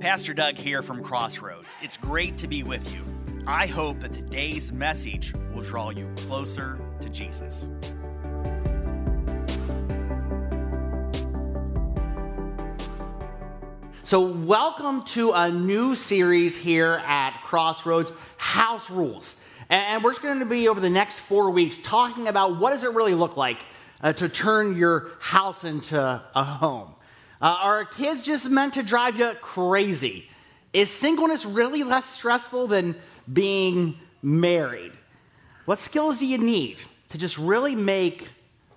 Pastor Doug here from Crossroads. It's great to be with you. I hope that today's message will draw you closer to Jesus. So, welcome to a new series here at Crossroads House Rules. And we're just going to be over the next four weeks talking about what does it really look like uh, to turn your house into a home. Uh, are kids just meant to drive you crazy? Is singleness really less stressful than being married? What skills do you need to just really make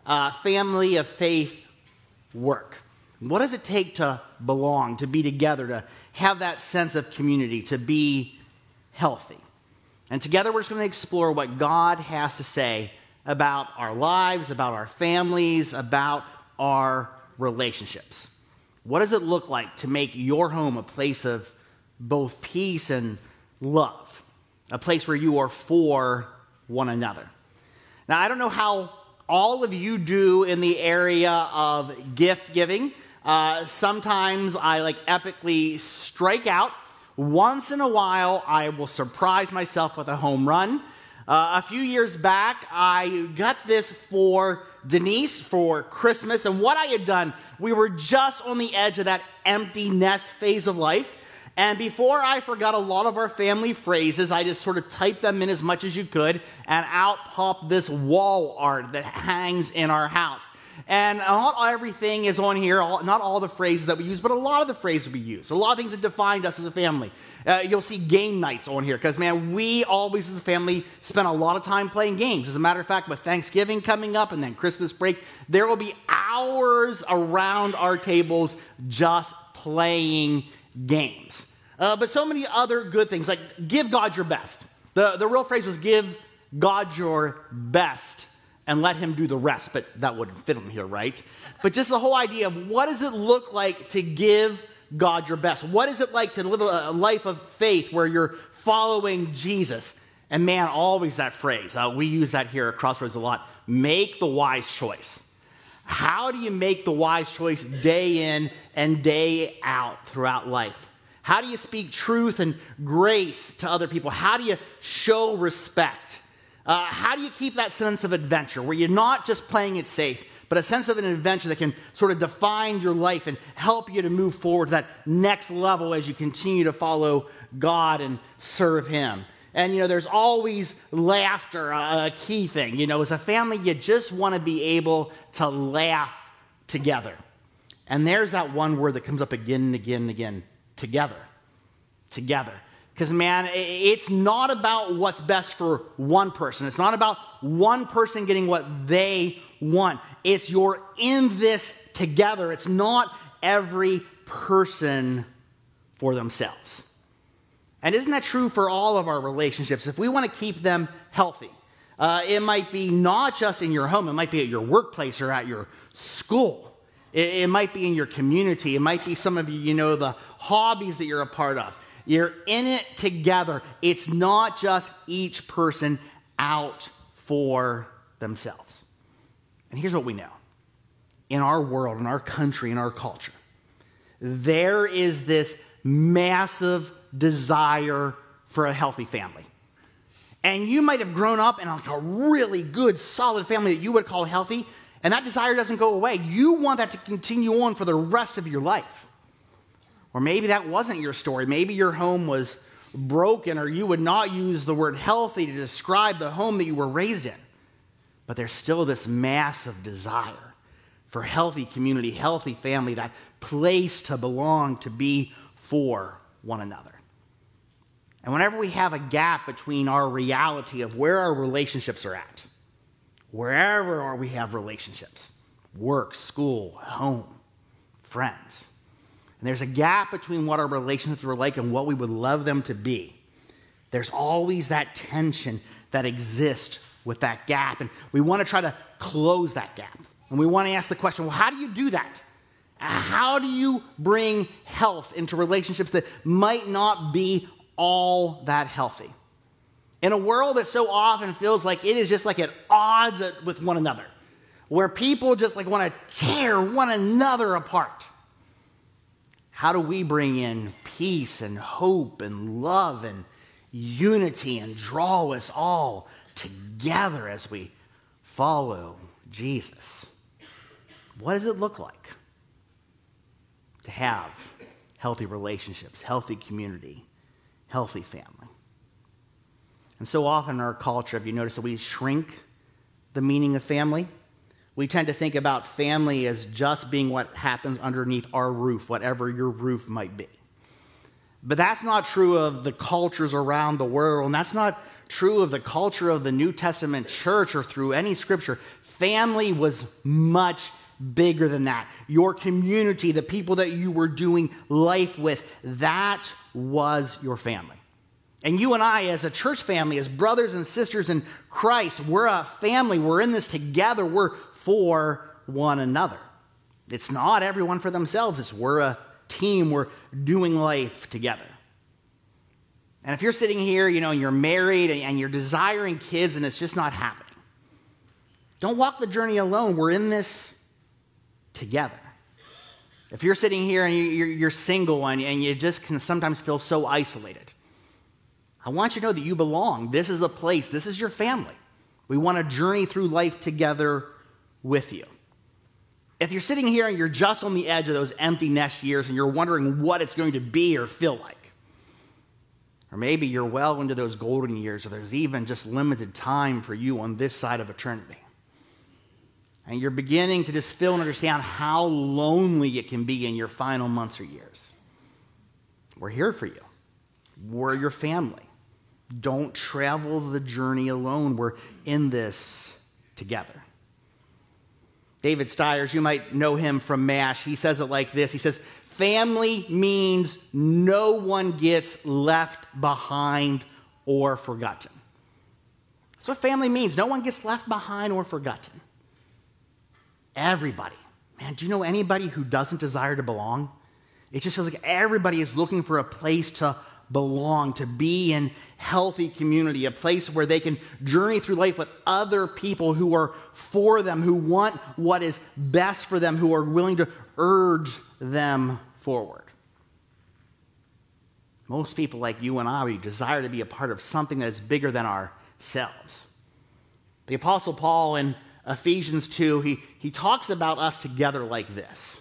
a family of faith work? What does it take to belong, to be together, to have that sense of community, to be healthy? And together we're just going to explore what God has to say about our lives, about our families, about our relationships. What does it look like to make your home a place of both peace and love? A place where you are for one another. Now, I don't know how all of you do in the area of gift giving. Uh, sometimes I like epically strike out. Once in a while, I will surprise myself with a home run. Uh, a few years back, I got this for Denise for Christmas. And what I had done, we were just on the edge of that empty nest phase of life. And before I forgot a lot of our family phrases, I just sort of typed them in as much as you could, and out popped this wall art that hangs in our house. And not everything is on here, not all the phrases that we use, but a lot of the phrases we use. A lot of things that defined us as a family. Uh, you'll see game nights on here because, man, we always as a family spend a lot of time playing games. As a matter of fact, with Thanksgiving coming up and then Christmas break, there will be hours around our tables just playing games. Uh, but so many other good things, like give God your best. The, the real phrase was give God your best and let him do the rest, but that wouldn't fit him here, right? But just the whole idea of what does it look like to give God your best? What is it like to live a life of faith where you're following Jesus? And man, always that phrase, uh, we use that here at Crossroads a lot make the wise choice. How do you make the wise choice day in and day out throughout life? How do you speak truth and grace to other people? How do you show respect? Uh, how do you keep that sense of adventure where you're not just playing it safe, but a sense of an adventure that can sort of define your life and help you to move forward to that next level as you continue to follow God and serve Him? And, you know, there's always laughter, a key thing. You know, as a family, you just want to be able to laugh together. And there's that one word that comes up again and again and again together. Together. Because, man, it's not about what's best for one person. It's not about one person getting what they want. It's you're in this together. It's not every person for themselves. And isn't that true for all of our relationships? If we want to keep them healthy, uh, it might be not just in your home, it might be at your workplace or at your school. It, it might be in your community. It might be some of you, you know, the hobbies that you're a part of. You're in it together. It's not just each person out for themselves. And here's what we know in our world, in our country, in our culture, there is this massive desire for a healthy family. And you might have grown up in like a really good, solid family that you would call healthy, and that desire doesn't go away. You want that to continue on for the rest of your life. Or maybe that wasn't your story. Maybe your home was broken, or you would not use the word healthy to describe the home that you were raised in. But there's still this massive desire for healthy community, healthy family, that place to belong, to be for one another. And whenever we have a gap between our reality of where our relationships are at, wherever we have relationships, work, school, home, friends, and there's a gap between what our relationships were like and what we would love them to be. There's always that tension that exists with that gap. And we want to try to close that gap. And we want to ask the question well, how do you do that? How do you bring health into relationships that might not be all that healthy? In a world that so often feels like it is just like at odds with one another, where people just like want to tear one another apart. How do we bring in peace and hope and love and unity and draw us all together as we follow Jesus? What does it look like to have healthy relationships, healthy community, healthy family? And so often in our culture, have you noticed that we shrink the meaning of family? We tend to think about family as just being what happens underneath our roof, whatever your roof might be. But that's not true of the cultures around the world, and that's not true of the culture of the New Testament church or through any scripture. Family was much bigger than that. Your community, the people that you were doing life with, that was your family. And you and I, as a church family, as brothers and sisters in Christ, we're a family. We're in this together. We're for one another. It's not everyone for themselves, it's we're a team, we're doing life together. And if you're sitting here, you know, you're married and, you're desiring kids and it's just not happening, don't walk the journey alone. We're in this together. If you're sitting here and you're, single and you just can sometimes feel so isolated, I want you to know that you belong. This is a place, this is your family. We want to journey through life together with you. If you're sitting here and you're just on the edge of those empty nest years and you're wondering what it's going to be or feel like, or maybe you're well into those golden years, or there's even just limited time for you on this side of eternity. And you're beginning to just feel and understand how lonely it can be in your final months or years. We're here for you. We're your family. Don't travel the journey alone. We're in this together. David Stiers, you might know him from MASH. He says it like this He says, Family means no one gets left behind or forgotten. That's what family means. No one gets left behind or forgotten. Everybody. Man, do you know anybody who doesn't desire to belong? It just feels like everybody is looking for a place to belong, to be in healthy community, a place where they can journey through life with other people who are for them, who want what is best for them, who are willing to urge them forward. Most people, like you and I, we desire to be a part of something that is bigger than ourselves. The Apostle Paul in Ephesians 2, he, he talks about us together like this.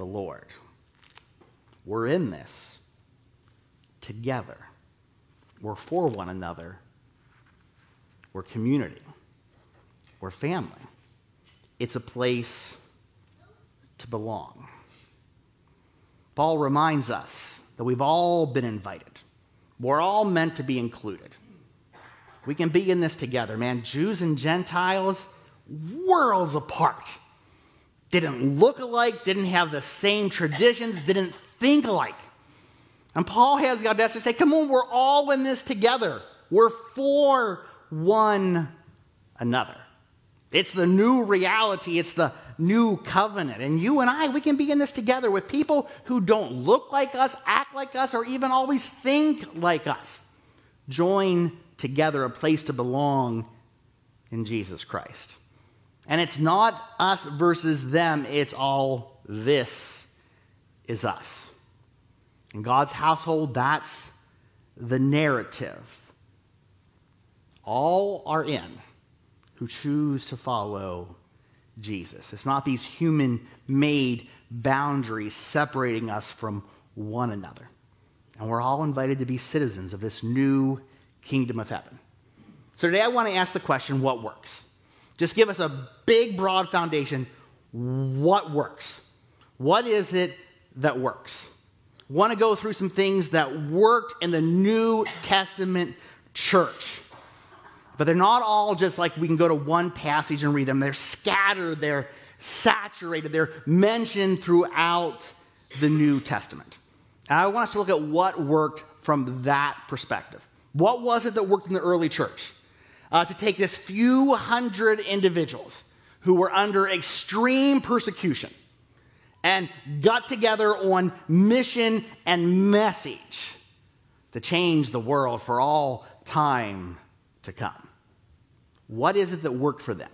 the Lord. We're in this together. We're for one another. We're community. We're family. It's a place to belong. Paul reminds us that we've all been invited. We're all meant to be included. We can be in this together, man. Jews and Gentiles, worlds apart didn't look alike, didn't have the same traditions, didn't think alike. And Paul has the audacity to say, come on, we're all in this together. We're for one another. It's the new reality, it's the new covenant. And you and I, we can be in this together with people who don't look like us, act like us, or even always think like us. Join together a place to belong in Jesus Christ. And it's not us versus them, it's all this is us. In God's household, that's the narrative. All are in who choose to follow Jesus. It's not these human made boundaries separating us from one another. And we're all invited to be citizens of this new kingdom of heaven. So today I want to ask the question what works? Just give us a big, broad foundation. What works? What is it that works? Want to go through some things that worked in the New Testament church. But they're not all just like we can go to one passage and read them. They're scattered, they're saturated, they're mentioned throughout the New Testament. And I want us to look at what worked from that perspective. What was it that worked in the early church? Uh, to take this few hundred individuals who were under extreme persecution and got together on mission and message to change the world for all time to come. What is it that worked for them?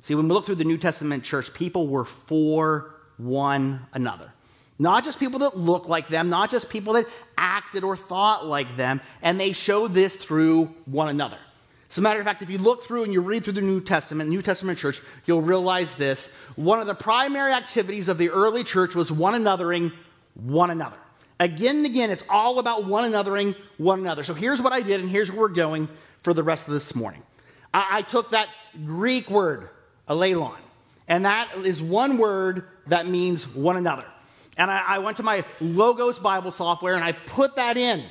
See, when we look through the New Testament church, people were for one another. Not just people that looked like them, not just people that acted or thought like them, and they showed this through one another. As a matter of fact, if you look through and you read through the New Testament, New Testament church, you'll realize this. One of the primary activities of the early church was one anothering one another. Again and again, it's all about one anothering one another. So here's what I did, and here's where we're going for the rest of this morning. I, I took that Greek word, allelon, and that is one word that means one another. And I, I went to my Logos Bible software and I put that in.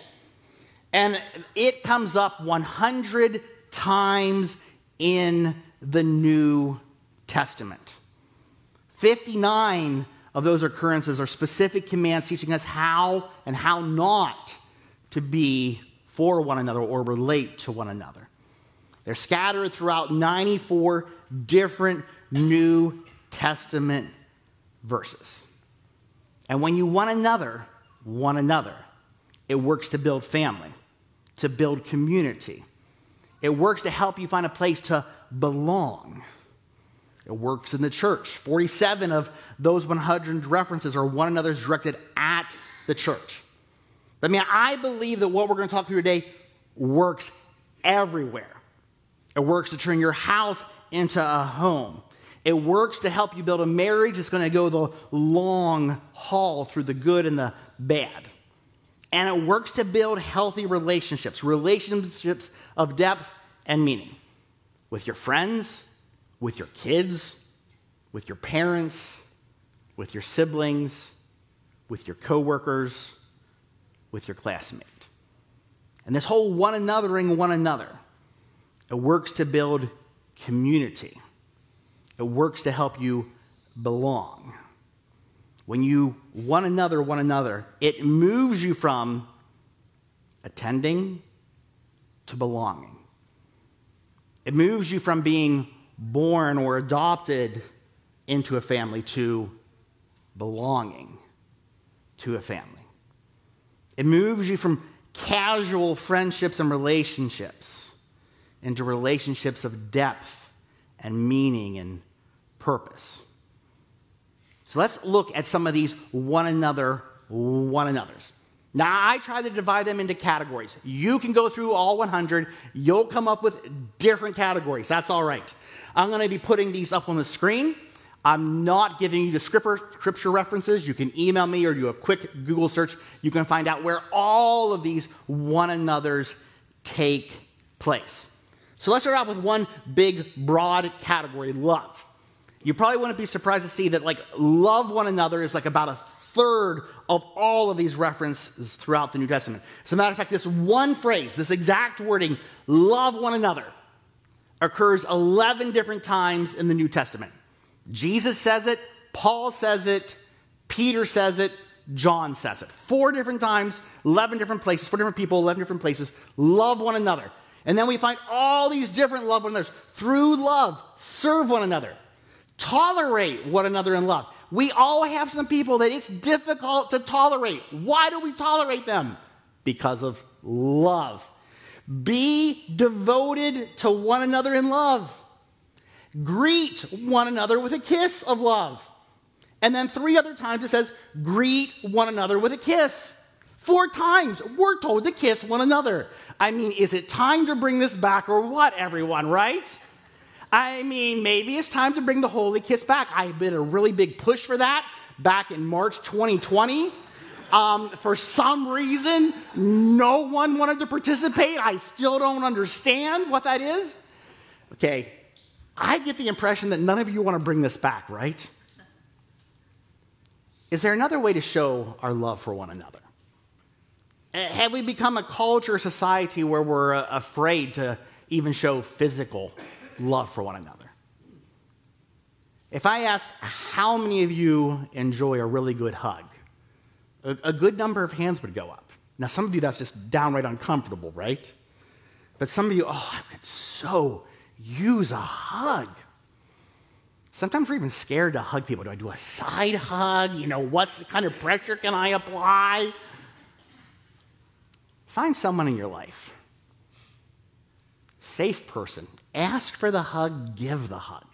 And it comes up 100 times in the New Testament. 59 of those occurrences are specific commands teaching us how and how not to be for one another or relate to one another. They're scattered throughout 94 different New Testament verses. And when you one another, one another, it works to build family, to build community, it works to help you find a place to belong. It works in the church. 47 of those 100 references are one another's directed at the church. I mean, I believe that what we're going to talk through today works everywhere. It works to turn your house into a home. It works to help you build a marriage that's going to go the long haul through the good and the bad. And it works to build healthy relationships, relationships of depth and meaning with your friends, with your kids, with your parents, with your siblings, with your coworkers, with your classmate. And this whole one anothering one another, it works to build community. It works to help you belong. When you one another one another, it moves you from attending to belonging. It moves you from being born or adopted into a family to belonging to a family. It moves you from casual friendships and relationships into relationships of depth and meaning and purpose. So let's look at some of these one another, one another's. Now, I try to divide them into categories. You can go through all 100, you'll come up with different categories. That's all right. I'm going to be putting these up on the screen. I'm not giving you the scripture references. You can email me or do a quick Google search. You can find out where all of these one another's take place. So let's start out with one big, broad category love. You probably wouldn't be surprised to see that, like, love one another is like about a third of all of these references throughout the New Testament. As a matter of fact, this one phrase, this exact wording, love one another, occurs 11 different times in the New Testament. Jesus says it, Paul says it, Peter says it, John says it. Four different times, 11 different places, four different people, 11 different places. Love one another. And then we find all these different love one another. Through love, serve one another, tolerate one another in love. We all have some people that it's difficult to tolerate. Why do we tolerate them? Because of love. Be devoted to one another in love. Greet one another with a kiss of love. And then three other times it says, greet one another with a kiss. Four times we're told to kiss one another. I mean, is it time to bring this back or what, everyone, right? I mean, maybe it's time to bring the holy kiss back. I did a really big push for that back in March 2020. Um, for some reason, no one wanted to participate. I still don't understand what that is. Okay, I get the impression that none of you want to bring this back, right? Is there another way to show our love for one another? Eh, have we become a culture, society where we're uh, afraid to even show physical love for one another. If I asked how many of you enjoy a really good hug, a, a good number of hands would go up. Now, some of you, that's just downright uncomfortable, right? But some of you, oh, I could so use a hug. Sometimes we're even scared to hug people. Do I do a side hug? You know, what kind of pressure can I apply? Find someone in your life, safe person. Ask for the hug, give the hug.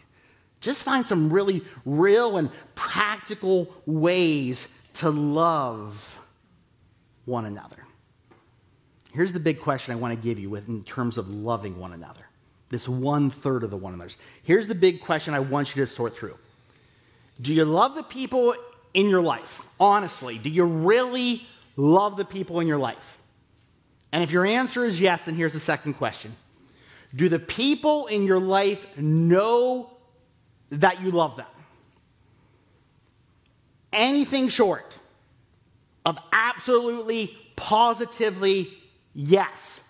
Just find some really real and practical ways to love one another. Here's the big question I want to give you in terms of loving one another. This one third of the one another's. Here's the big question I want you to sort through. Do you love the people in your life? Honestly, do you really love the people in your life? And if your answer is yes, then here's the second question Do the people in your life know that you love them? Anything short of absolutely, positively yes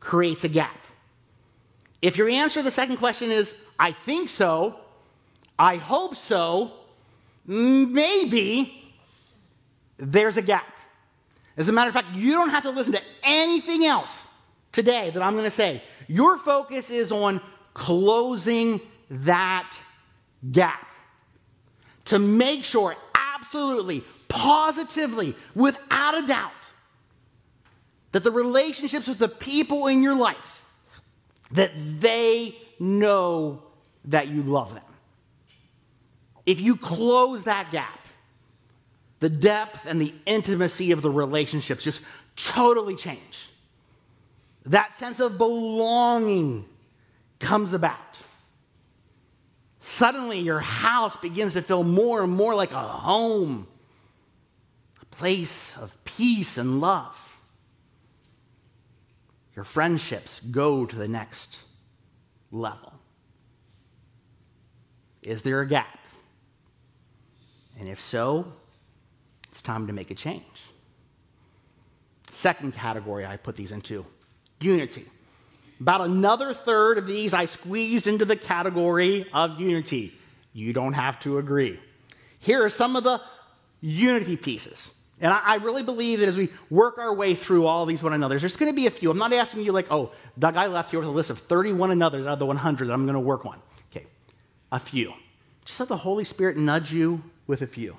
creates a gap. If your answer to the second question is, I think so, I hope so, maybe, there's a gap. As a matter of fact, you don't have to listen to anything else today that I'm going to say. Your focus is on closing that gap to make sure, absolutely, positively, without a doubt, that the relationships with the people in your life that they know that you love them. If you close that gap, the depth and the intimacy of the relationships just totally change. That sense of belonging comes about. Suddenly, your house begins to feel more and more like a home, a place of peace and love. Your friendships go to the next level. Is there a gap? And if so, it's time to make a change. Second category I put these into unity. About another third of these I squeezed into the category of unity. You don't have to agree. Here are some of the unity pieces. And I, really believe that as we work our way through all these one another's, there's going to be a few. I'm not asking you, like, oh, Doug, I left here with a list of 31 another's out of the 100 that I'm going to work on. Okay, a few. Just let the Holy Spirit nudge you with a few.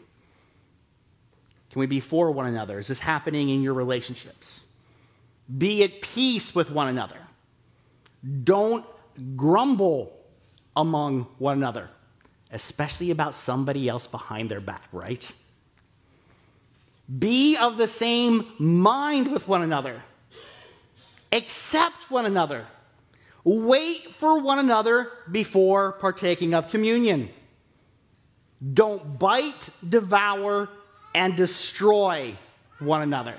Can we be for one another? Is this happening in your relationships? Be at peace with one another. Don't grumble among one another, especially about somebody else behind their back, right? Be of the same mind with one another. Accept one another. Wait for one another before partaking of communion. Don't bite, devour, and destroy one another.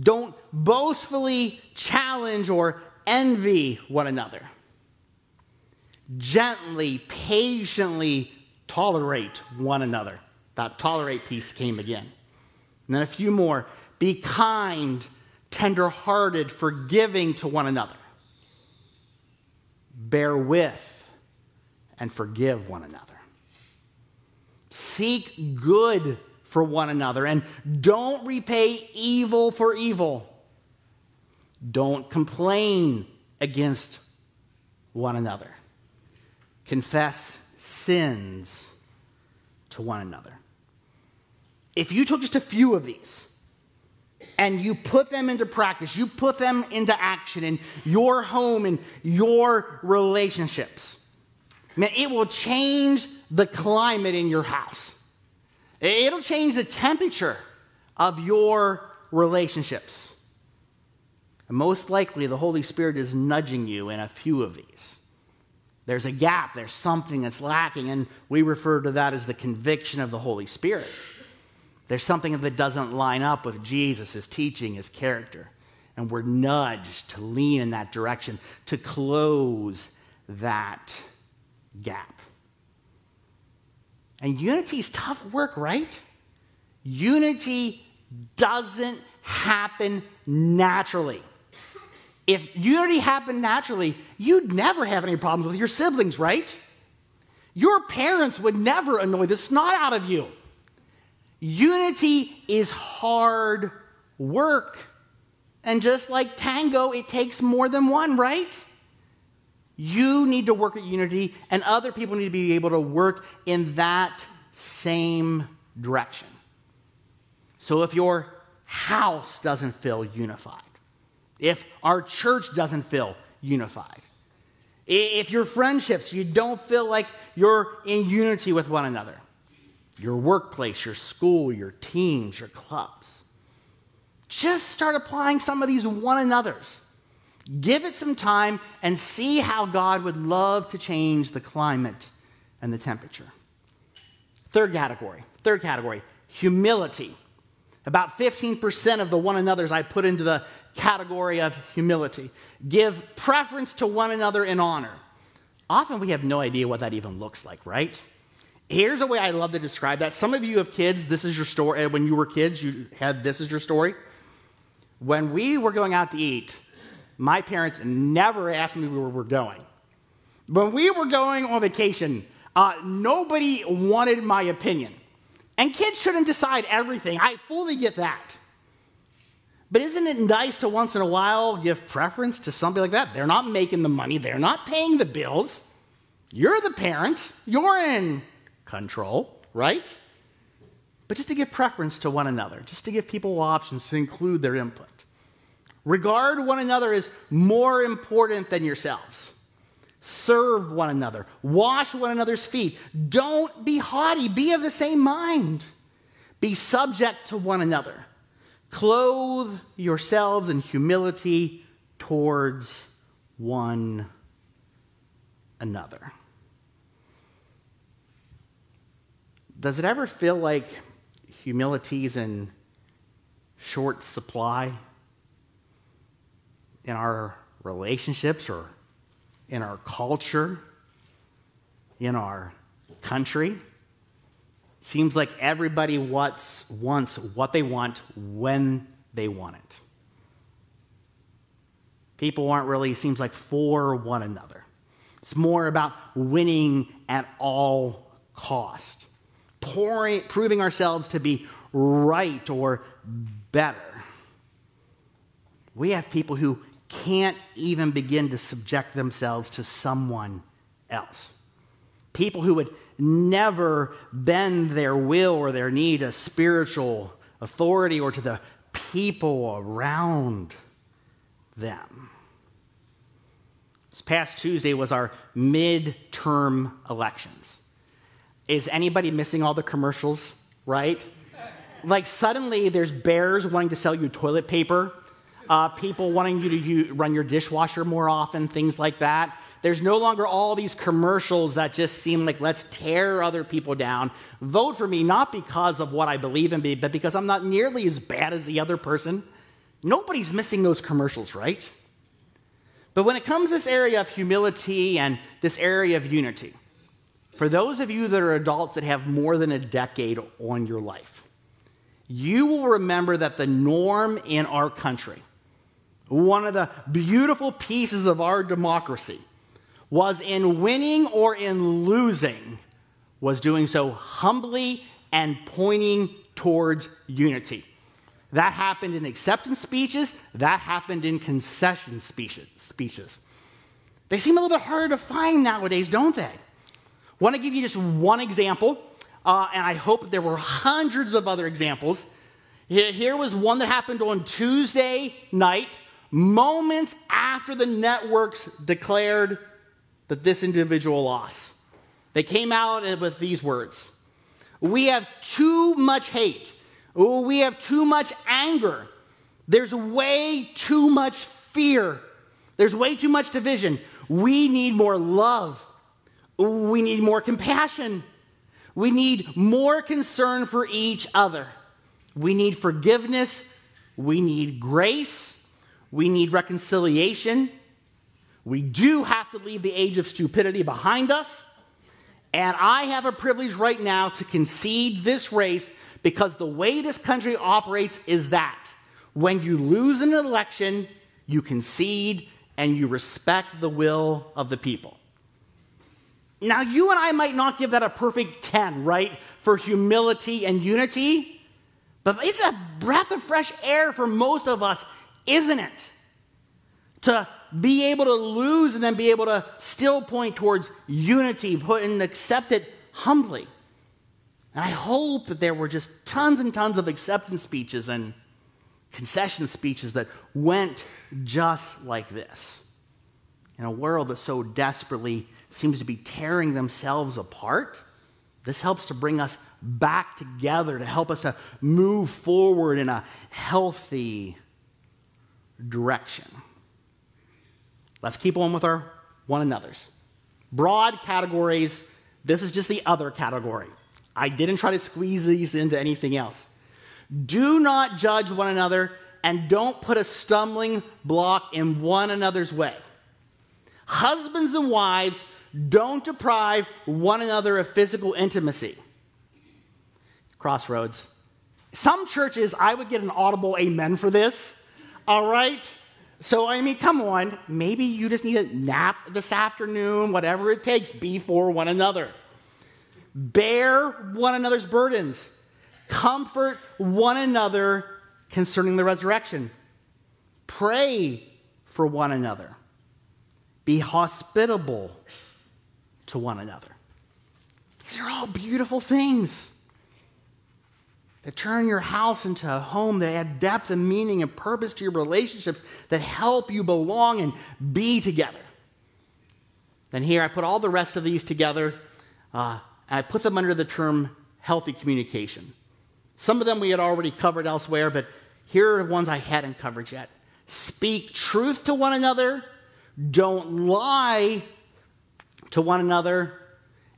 Don't boastfully challenge or envy one another. Gently, patiently tolerate one another. That tolerate piece came again. And then a few more. Be kind, tenderhearted, forgiving to one another. Bear with and forgive one another. Seek good for one another and don't repay evil for evil. Don't complain against one another. Confess sins to one another. If you took just a few of these and you put them into practice, you put them into action in your home and your relationships, man, it will change the climate in your house. It'll change the temperature of your relationships. And most likely, the Holy Spirit is nudging you in a few of these. There's a gap, there's something that's lacking, and we refer to that as the conviction of the Holy Spirit. There's something that doesn't line up with Jesus, his teaching, his character. And we're nudged to lean in that direction, to close that gap. And unity is tough work, right? Unity doesn't happen naturally. If unity happened naturally, you'd never have any problems with your siblings, right? Your parents would never annoy the snot out of you. Unity is hard work. And just like tango, it takes more than one, right? You need to work at unity, and other people need to be able to work in that same direction. So if your house doesn't feel unified, if our church doesn't feel unified, if your friendships, you don't feel like you're in unity with one another, your workplace, your school, your teams, your clubs, just start applying some of these one another's. Give it some time and see how God would love to change the climate and the temperature. Third category, third category, humility. About 15% of the one another's I put into the category of humility. Give preference to one another in honor. Often we have no idea what that even looks like, right? Here's a way I love to describe that. Some of you have kids, this is your story. When you were kids, you had this is your story. When we were going out to eat, my parents never asked me where we were going. When we were going on vacation, uh, nobody wanted my opinion. And kids shouldn't decide everything. I fully get that. But isn't it nice to once in a while give preference to somebody like that? They're not making the money, they're not paying the bills. You're the parent, you're in control, right? But just to give preference to one another, just to give people options to include their input. Regard one another as more important than yourselves. Serve one another. Wash one another's feet. Don't be haughty. Be of the same mind. Be subject to one another. Clothe yourselves in humility towards one another. Does it ever feel like humility is in short supply? In our relationships or in our culture, in our country. Seems like everybody wants, wants what they want when they want it. People aren't really, seems like, for one another. It's more about winning at all cost, pouring, proving ourselves to be right or better. We have people who can't even begin to subject themselves to someone else. People who would never bend their will or their knee to spiritual authority or to the people around them. This past Tuesday was our midterm elections. Is anybody missing all the commercials, right? Like suddenly there's bears wanting to sell you toilet paper uh, people wanting you to run your dishwasher more often, things like that. There's no longer all these commercials that just seem like let's tear other people down. Vote for me not because of what I believe in, but because I'm not nearly as bad as the other person. Nobody's missing those commercials, right? But when it comes to this area of humility and this area of unity, for those of you that are adults that have more than a decade on your life, you will remember that the norm in our country one of the beautiful pieces of our democracy was in winning or in losing, was doing so humbly and pointing towards unity. That happened in acceptance speeches, that happened in concession speeches. They seem a little bit harder to find nowadays, don't they? Want to give you just one example, uh, and I hope there were hundreds of other examples. Here was one that happened on Tuesday night moments after the networks declared that this individual lost. They came out with these words We have too much hate. We have too much anger. There's way too much fear. There's way too much division. We need more love. We need more compassion. We need more concern for each other. We need forgiveness. We need grace. We need reconciliation. We do have to leave the age of stupidity behind us. And I have a privilege right now to concede this race because the way this country operates is that when you lose an election, you concede, and you respect the will of the people. Now, you and I might not give that a perfect 10, right, for humility and unity, but it's a breath of fresh air for most of us, isn't it? To be able to lose and then be able to still point towards unity, put and accept it humbly. And I hope that there were just tons and tons of acceptance speeches and concession speeches that went just like this. In a world that so desperately seems to be tearing themselves apart, this helps to bring us back together, to help us to move forward in a healthy direction. Let's keep on with our one another's. Broad categories. This is just the other category. I didn't try to squeeze these into anything else. Do not judge one another and don't put a stumbling block in one another's way. Husbands and wives, don't deprive one another of physical intimacy. Crossroads. Some churches, I would get an audible amen for this, all right? So, I mean, come on. Maybe you just need a nap this afternoon, whatever it takes, be for one another. Bear one another's burdens. Comfort one another concerning the resurrection. Pray for one another. Be hospitable to one another. These are all beautiful things that turn your house into a home that add depth and meaning and purpose to your relationships that help you belong and be together. And here I put all the rest of these together uh, and I put them under the term healthy communication. Some of them we had already covered elsewhere, but here are ones I hadn't covered yet. Speak truth to one another, don't lie to one another,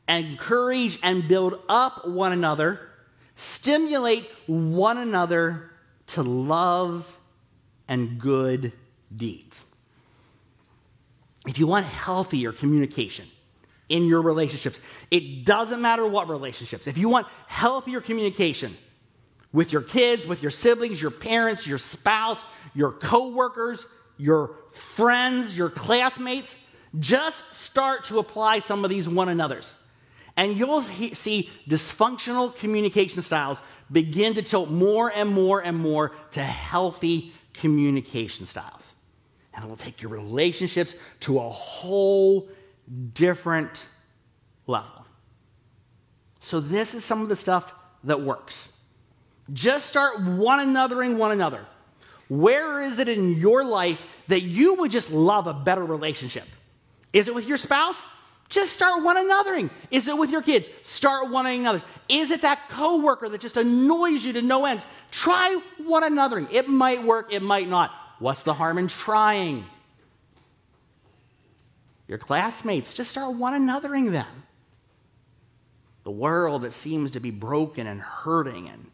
encourage and build up one another Stimulate one another to love and good deeds. If you want healthier communication in your relationships, it doesn't matter what relationships. If you want healthier communication with your kids, with your siblings, your parents, your spouse, your coworkers, your friends, your classmates, just start to apply some of these one another's and you'll see dysfunctional communication styles begin to tilt more and more and more to healthy communication styles. And it will take your relationships to a whole different level. So, this is some of the stuff that works. Just start one anothering one another. Where is it in your life that you would just love a better relationship? Is it with your spouse? Just start one anothering. Is it with your kids? Start one another. Is it that coworker that just annoys you to no ends? Try one anothering. It might work, it might not. What's the harm in trying? Your classmates, just start one anothering them. The world that seems to be broken and hurting and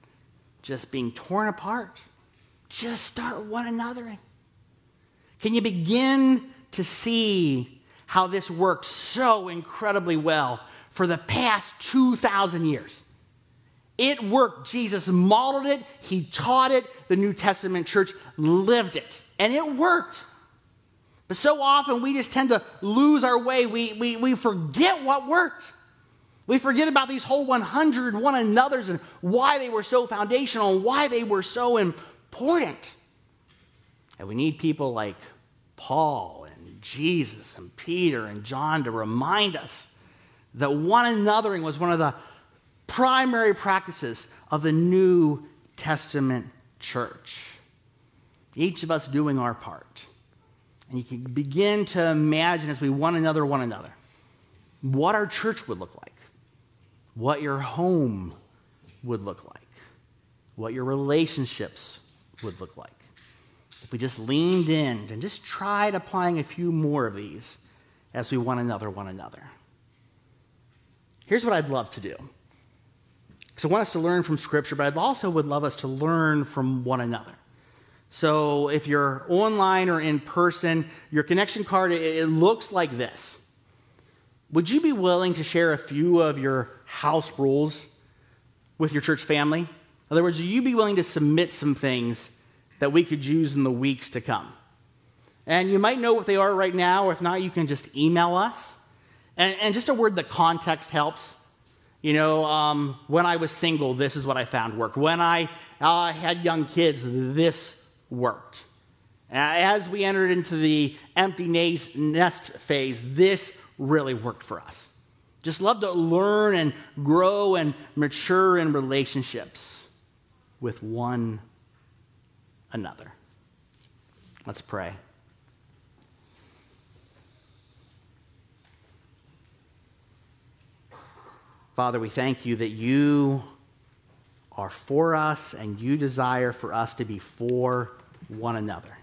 just being torn apart, just start one anothering. Can you begin to see how this worked so incredibly well for the past 2,000 years. It worked. Jesus modeled it, he taught it, the New Testament church lived it, and it worked. But so often we just tend to lose our way. We, we, we forget what worked. We forget about these whole 100 one another's and why they were so foundational and why they were so important. And we need people like Paul Jesus and Peter and John to remind us that one anothering was one of the primary practices of the New Testament church. Each of us doing our part. And you can begin to imagine as we one another, one another, what our church would look like, what your home would look like, what your relationships would look like if we just leaned in and just tried applying a few more of these as we one another, one another. Here's what I'd love to do. Because I want us to learn from Scripture, but I also would love us to learn from one another. So if you're online or in person, your connection card, it, looks like this. Would you be willing to share a few of your house rules with your church family? In other words, would you be willing to submit some things that we could use in the weeks to come. And you might know what they are right now. or If not, you can just email us. And, and just a word that context helps. You know, um, when I was single, this is what I found worked. When I uh, had young kids, this worked. As we entered into the empty nest phase, this really worked for us. Just love to learn and grow and mature in relationships with one another. Let's pray. Father, we thank you that you are for us and you desire for us to be for one another.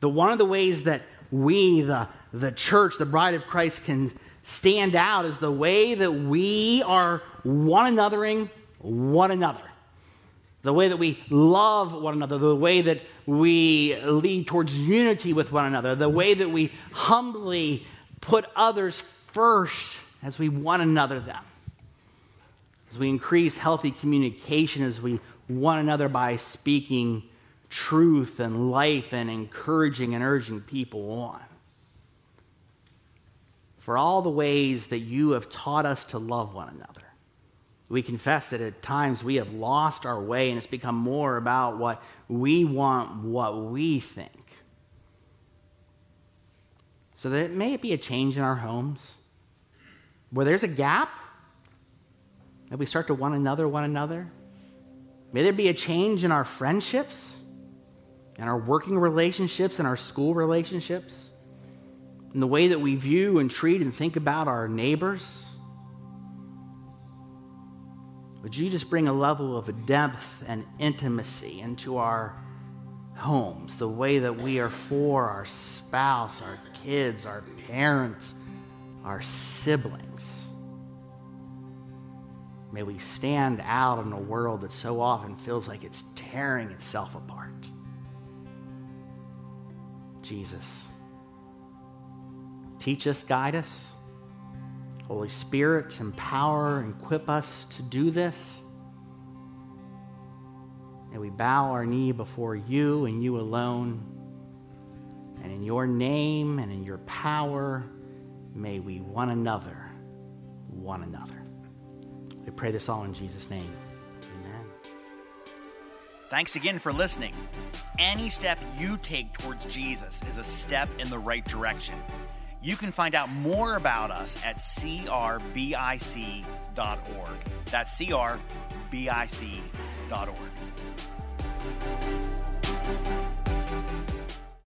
The one of the ways that we, the, the church, the bride of Christ, can stand out is the way that we are one anothering one another. The way that we love one another, the way that we lead towards unity with one another, the way that we humbly put others first as we one another them. As we increase healthy communication, as we one another by speaking truth and life and encouraging and urging people on. For all the ways that you have taught us to love one another. We confess that at times we have lost our way and it's become more about what we want, what we think. So that may it may be a change in our homes where there's a gap, that we start to one another, one another. May there be a change in our friendships, and our working relationships, and our school relationships, in the way that we view and treat and think about our neighbors. Would you just bring a level of depth and intimacy into our homes, the way that we are for our spouse, our kids, our parents, our siblings. May we stand out in a world that so often feels like it's tearing itself apart. Jesus, teach us, guide us. Holy Spirit, empower equip us to do this. And we bow our knee before you and you alone. And in your name and in your power, may we one another, one another. We pray this all in Jesus' name. Amen. Thanks again for listening. Any step you take towards Jesus is a step in the right direction. You can find out more about us at crbic.org. That's crbic.org.